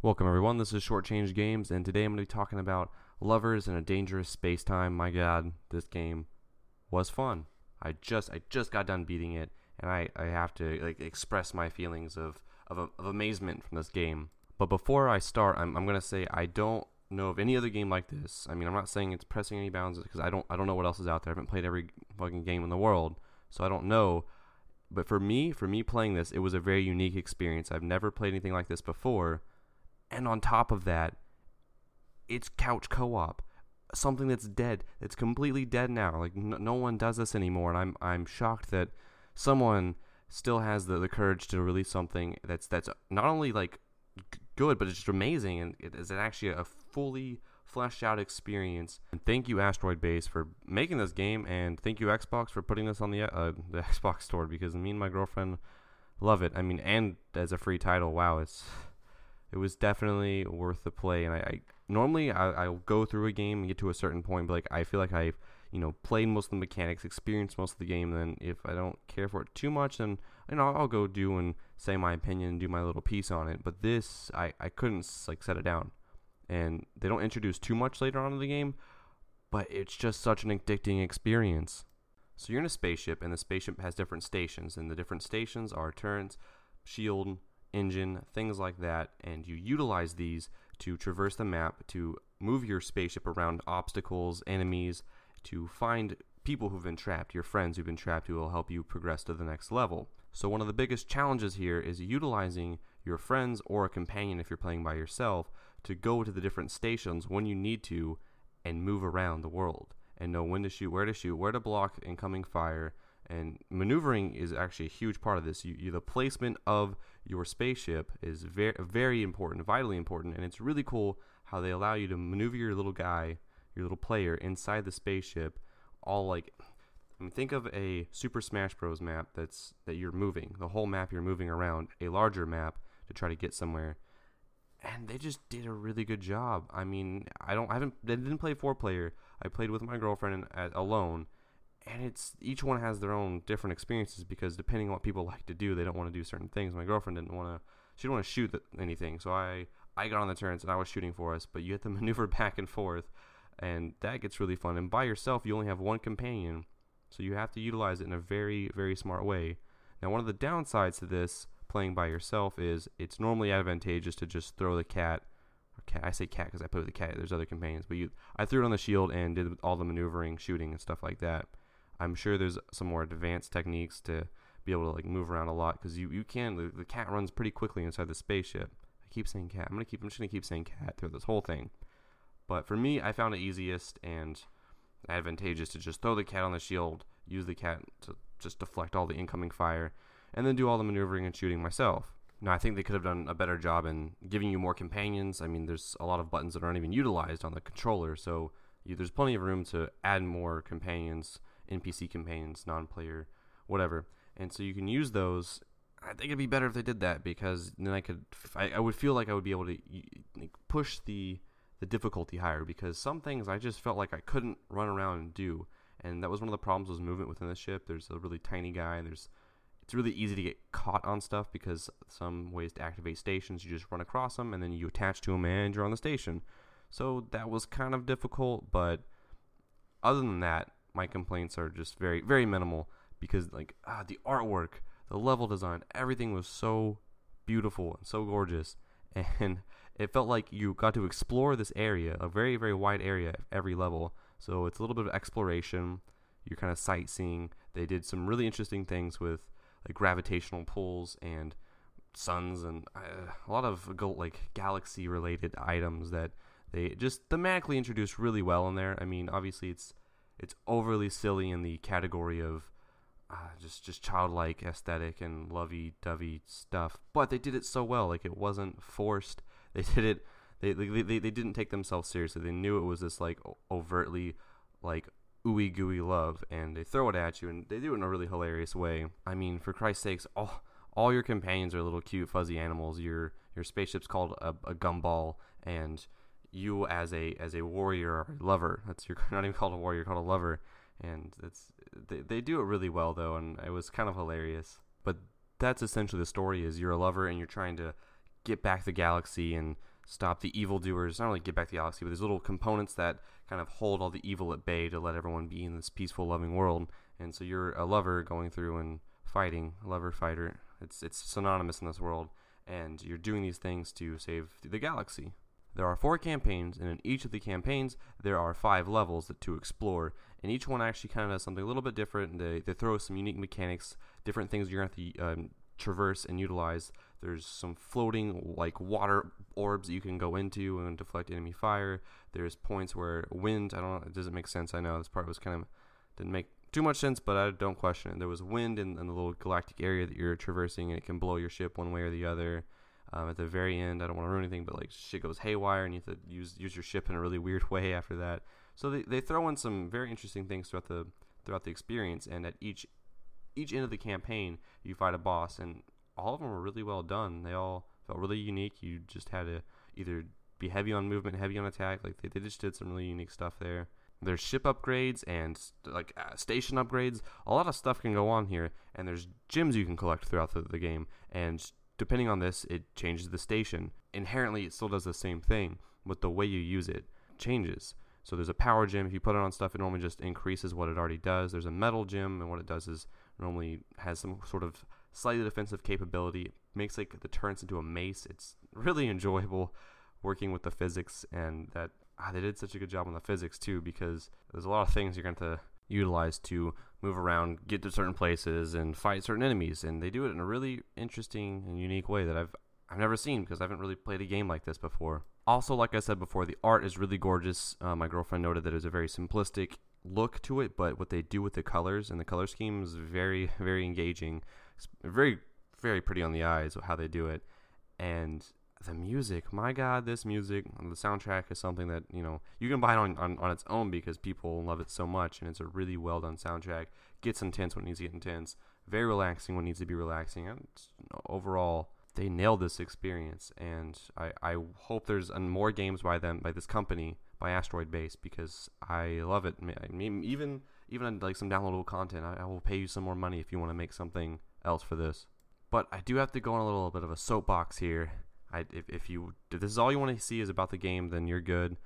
Welcome, everyone. This is Shortchange Games, and today I'm going to be talking about Lovers in a Dangerous Spacetime. My God, this game was fun. I just I just got done beating it, and I, I have to like express my feelings of, of, of amazement from this game. But before I start, I'm, I'm going to say I don't know of any other game like this. I mean, I'm not saying it's pressing any bounds because I don't I don't know what else is out there. I haven't played every fucking game in the world, so I don't know. But for me, for me playing this, it was a very unique experience. I've never played anything like this before, and on top of that, it's couch co-op, something that's dead. that's completely dead now. Like no, no one does this anymore, and I'm I'm shocked that someone still has the, the courage to release something that's that's not only like g- good, but it's just amazing, and it is actually a fully fleshed out experience. And thank you Asteroid Base for making this game, and thank you Xbox for putting this on the uh, the Xbox store because me and my girlfriend love it. I mean, and as a free title, wow, it's it was definitely worth the play. And I, I normally I, I'll go through a game and get to a certain point, but like I feel like I've you know played most of the mechanics, experienced most of the game. Then if I don't care for it too much, then you know I'll go do and say my opinion do my little piece on it. But this I I couldn't like set it down, and they don't introduce too much later on in the game, but it's just such an addicting experience. So you're in a spaceship, and the spaceship has different stations, and the different stations are turrets, shield, engine, things like that, and you utilize these to traverse the map to move your spaceship around obstacles, enemies, to find people who've been trapped, your friends who've been trapped who will help you progress to the next level. So, one of the biggest challenges here is utilizing your friends or a companion if you're playing by yourself to go to the different stations when you need to and move around the world and know when to shoot, where to shoot, where to block incoming fire. And maneuvering is actually a huge part of this. You, you, the placement of your spaceship is very, very important, vitally important, and it's really cool how they allow you to maneuver your little guy, your little player, inside the spaceship, all like. I mean, think of a Super Smash Bros. map that's that you're moving, the whole map you're moving around, a larger map to try to get somewhere and they just did a really good job. I mean, I don't, I haven't, they didn't play four player. I played with my girlfriend and, uh, alone, and it's each one has their own different experiences because depending on what people like to do, they don't want to do certain things. My girlfriend didn't want to, she didn't want to shoot anything, so I, I got on the turrets and I was shooting for us. But you have to maneuver back and forth, and that gets really fun. And by yourself, you only have one companion, so you have to utilize it in a very, very smart way. Now, one of the downsides to this playing by yourself is it's normally advantageous to just throw the cat. Cat I say cat because I put the cat. There's other companions, but you I threw it on the shield and did all the maneuvering, shooting, and stuff like that. I'm sure there's some more advanced techniques to be able to like move around a lot because you you can the, the cat runs pretty quickly inside the spaceship. I keep saying cat. I'm gonna keep I'm just gonna keep saying cat through this whole thing. But for me, I found it easiest and advantageous to just throw the cat on the shield, use the cat to just deflect all the incoming fire, and then do all the maneuvering and shooting myself. Now, I think they could have done a better job in giving you more companions. I mean, there's a lot of buttons that aren't even utilized on the controller, so you, there's plenty of room to add more companions, NPC companions, non player, whatever. And so you can use those. I think it'd be better if they did that because then I could, I, I would feel like I would be able to push the the difficulty higher because some things I just felt like I couldn't run around and do, and that was one of the problems was movement within the ship. There's a really tiny guy, and there's it's really easy to get caught on stuff because some ways to activate stations, you just run across them and then you attach to them and you're on the station. So that was kind of difficult, but other than that, my complaints are just very, very minimal because like ah, the artwork, the level design, everything was so beautiful and so gorgeous, and it felt like you got to explore this area, a very, very wide area every level. So it's a little bit of exploration. You're kind of sightseeing. They did some really interesting things with like gravitational pulls and suns and uh, a lot of like galaxy related items that they just thematically introduced really well in there. I mean, obviously it's it's overly silly in the category of uh, just just childlike aesthetic and lovey-dovey stuff, but they did it so well. Like it wasn't forced. They did it. They they, they, they didn't take themselves seriously. They knew it was this like overtly like ooey gooey love, and they throw it at you, and they do it in a really hilarious way. I mean, for Christ's sakes, all all your companions are little cute fuzzy animals. Your your spaceship's called a, a gumball, and you as a as a warrior or a lover. That's you're not even called a warrior, called a lover, and it's they, they do it really well though, and it was kind of hilarious. But that's essentially the story: is you're a lover and you're trying to get back the galaxy and stop the evildoers. Not only get back the galaxy, but there's little components that kind of hold all the evil at bay to let everyone be in this peaceful, loving world. And so you're a lover going through and fighting, a lover fighter. It's it's synonymous in this world, and you're doing these things to save the galaxy. There are four campaigns, and in each of the campaigns, there are five levels that to explore. And each one actually kind of does something a little bit different. They, they throw some unique mechanics, different things you're going to have to um, traverse and utilize. There's some floating like water orbs that you can go into and deflect enemy fire. There's points where wind. I don't know. It doesn't make sense. I know this part was kind of didn't make too much sense, but I don't question it. There was wind in, in the little galactic area that you're traversing, and it can blow your ship one way or the other. Um, at the very end, I don't want to ruin anything, but like shit goes haywire, and you have to use use your ship in a really weird way after that. So they, they throw in some very interesting things throughout the throughout the experience, and at each each end of the campaign, you fight a boss, and all of them were really well done. They all felt really unique. You just had to either be heavy on movement, heavy on attack. Like they, they just did some really unique stuff there. There's ship upgrades and like uh, station upgrades. A lot of stuff can go on here, and there's gems you can collect throughout the, the game. And depending on this, it changes the station. Inherently, it still does the same thing, but the way you use it changes. So there's a power gem. If you put it on stuff, it normally just increases what it already does. There's a metal gem, and what it does is normally has some sort of slightly defensive capability. It makes like the turrets into a mace. It's really enjoyable working with the physics, and that ah, they did such a good job on the physics too, because there's a lot of things you're going to utilize to move around, get to certain places, and fight certain enemies, and they do it in a really interesting and unique way that I've I've never seen because I haven't really played a game like this before. Also, like I said before, the art is really gorgeous. Uh, my girlfriend noted that it was a very simplistic look to it, but what they do with the colors and the color scheme is very, very engaging. It's very, very pretty on the eyes how they do it. And the music, my God, this music, the soundtrack is something that, you know, you can buy it on, on, on its own because people love it so much. And it's a really well done soundtrack. Gets intense when it needs to get intense. Very relaxing when it needs to be relaxing. And overall, they nailed this experience. And I, I hope there's more games by them, by this company by Asteroid Base because I love it. I mean, even even like some downloadable content, I, I will pay you some more money if you want to make something else for this. But I do have to go on a little bit of a soapbox here. I, if, if you if this is all you want to see is about the game, then you're good,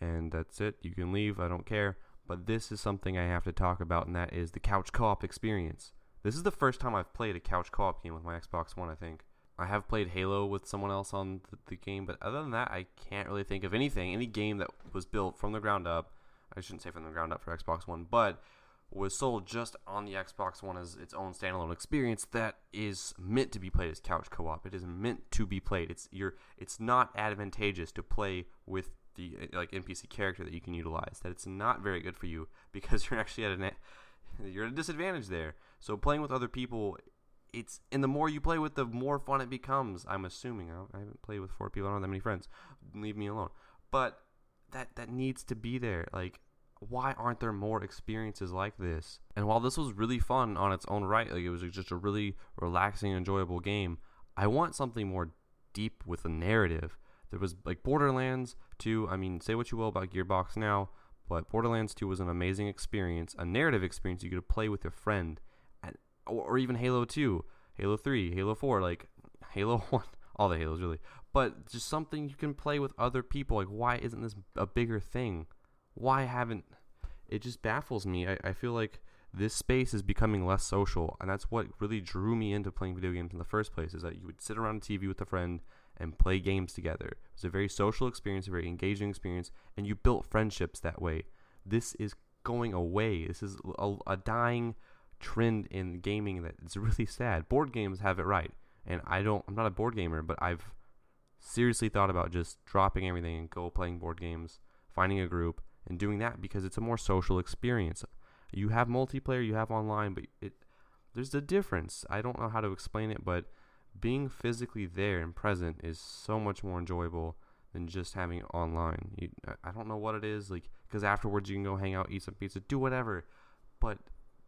and that's it. You can leave. I don't care. But this is something I have to talk about, and that is the couch co-op experience. This is the first time I've played a couch co-op game with my Xbox One. I think. I have played Halo with someone else on the, the, game, but other than that, I can't really think of anything, any game that was built from the ground up. I shouldn't say from the ground up for Xbox One, but was sold just on the Xbox One as its own standalone experience that is meant to be played as couch co-op. It is meant to be played. It's you're it's not advantageous to play with the like NPC character that you can utilize. That it's not very good for you because you're actually at an you're at a disadvantage there. So playing with other people it's and the more you play with, the more fun it becomes. I'm assuming I, haven't played with four people. I don't have that many friends. Leave me alone. But that that needs to be there. Like, why aren't there more experiences like this? And while this was really fun on its own right, like it was just a really relaxing, enjoyable game. I want something more deep with a narrative. There was like Borderlands 2. I mean, say what you will about Gearbox now, but Borderlands 2 was an amazing experience, a narrative experience you could play with your friend or, or even Halo 2, Halo 3, Halo 4, like Halo 1, all the Halos really. But just something you can play with other people. Like, why isn't this a bigger thing? Why haven't. It just baffles me. I, I feel like this space is becoming less social, and that's what really drew me into playing video games in the first place. Is that you would sit around a TV with a friend and play games together. It was a very social experience, a very engaging experience, and you built friendships that way. This is going away. This is a, a dying trend in gaming that it's really sad. Board games have it right, and I don't. I'm not a board gamer, but I've seriously thought about just dropping everything and go playing board games, finding a group, and doing that because it's a more social experience. You have multiplayer, you have online, but it there's a difference. I don't know how to explain it, but being physically there and present is so much more enjoyable than just having it online. You, I don't know what it is, like because afterwards you can go hang out, eat some pizza, do whatever, but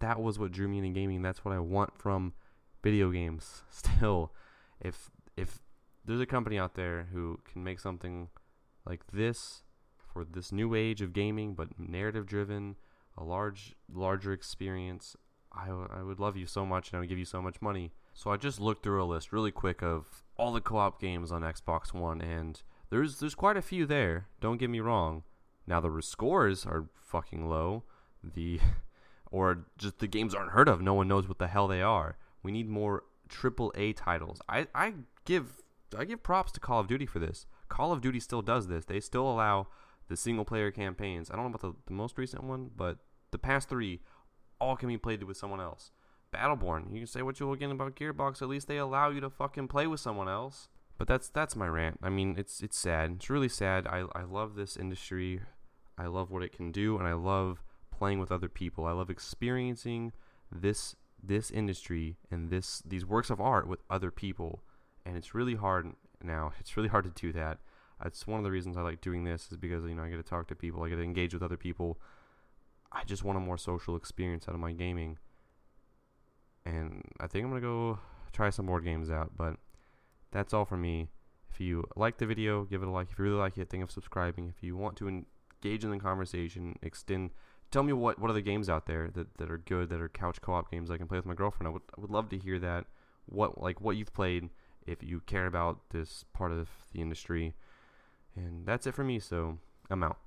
that was what drew me into gaming. That's what I want from video games. Still, if if there's a company out there who can make something like this for this new age of gaming, but narrative driven, a large larger experience, I, w- I would love you so much and I would give you so much money. So I just looked through a list really quick of all the co-op games on Xbox One and there's there's quite a few there. Don't get me wrong. Now the scores are fucking low. The or just the games aren't heard of. No one knows what the hell they are. We need more triple A titles. I, I give I give props to Call of Duty for this. Call of Duty still does this. They still allow the single player campaigns. I don't know about the, the most recent one, but the past three all can be played with someone else. Battleborn, you can say what you will again about Gearbox. At least they allow you to fucking play with someone else. But that's that's my rant. I mean, it's it's sad. It's really sad. I I love this industry. I love what it can do, and I love playing with other people. I love experiencing this this industry and this these works of art with other people. And it's really hard now. It's really hard to do that. It's one of the reasons I like doing this is because you know I get to talk to people, I get to engage with other people. I just want a more social experience out of my gaming. And I think I'm gonna go try some board games out, but that's all from me. If you like the video, give it a like. If you really like it, think of subscribing. If you want to engage in the conversation, extend, tell me what, what are the games out there that, that are good, that are couch co-op games I can play with my girlfriend. I would, I would love to hear that. What like what you've played, if you care about this part of the industry. And that's it for me, so I'm out.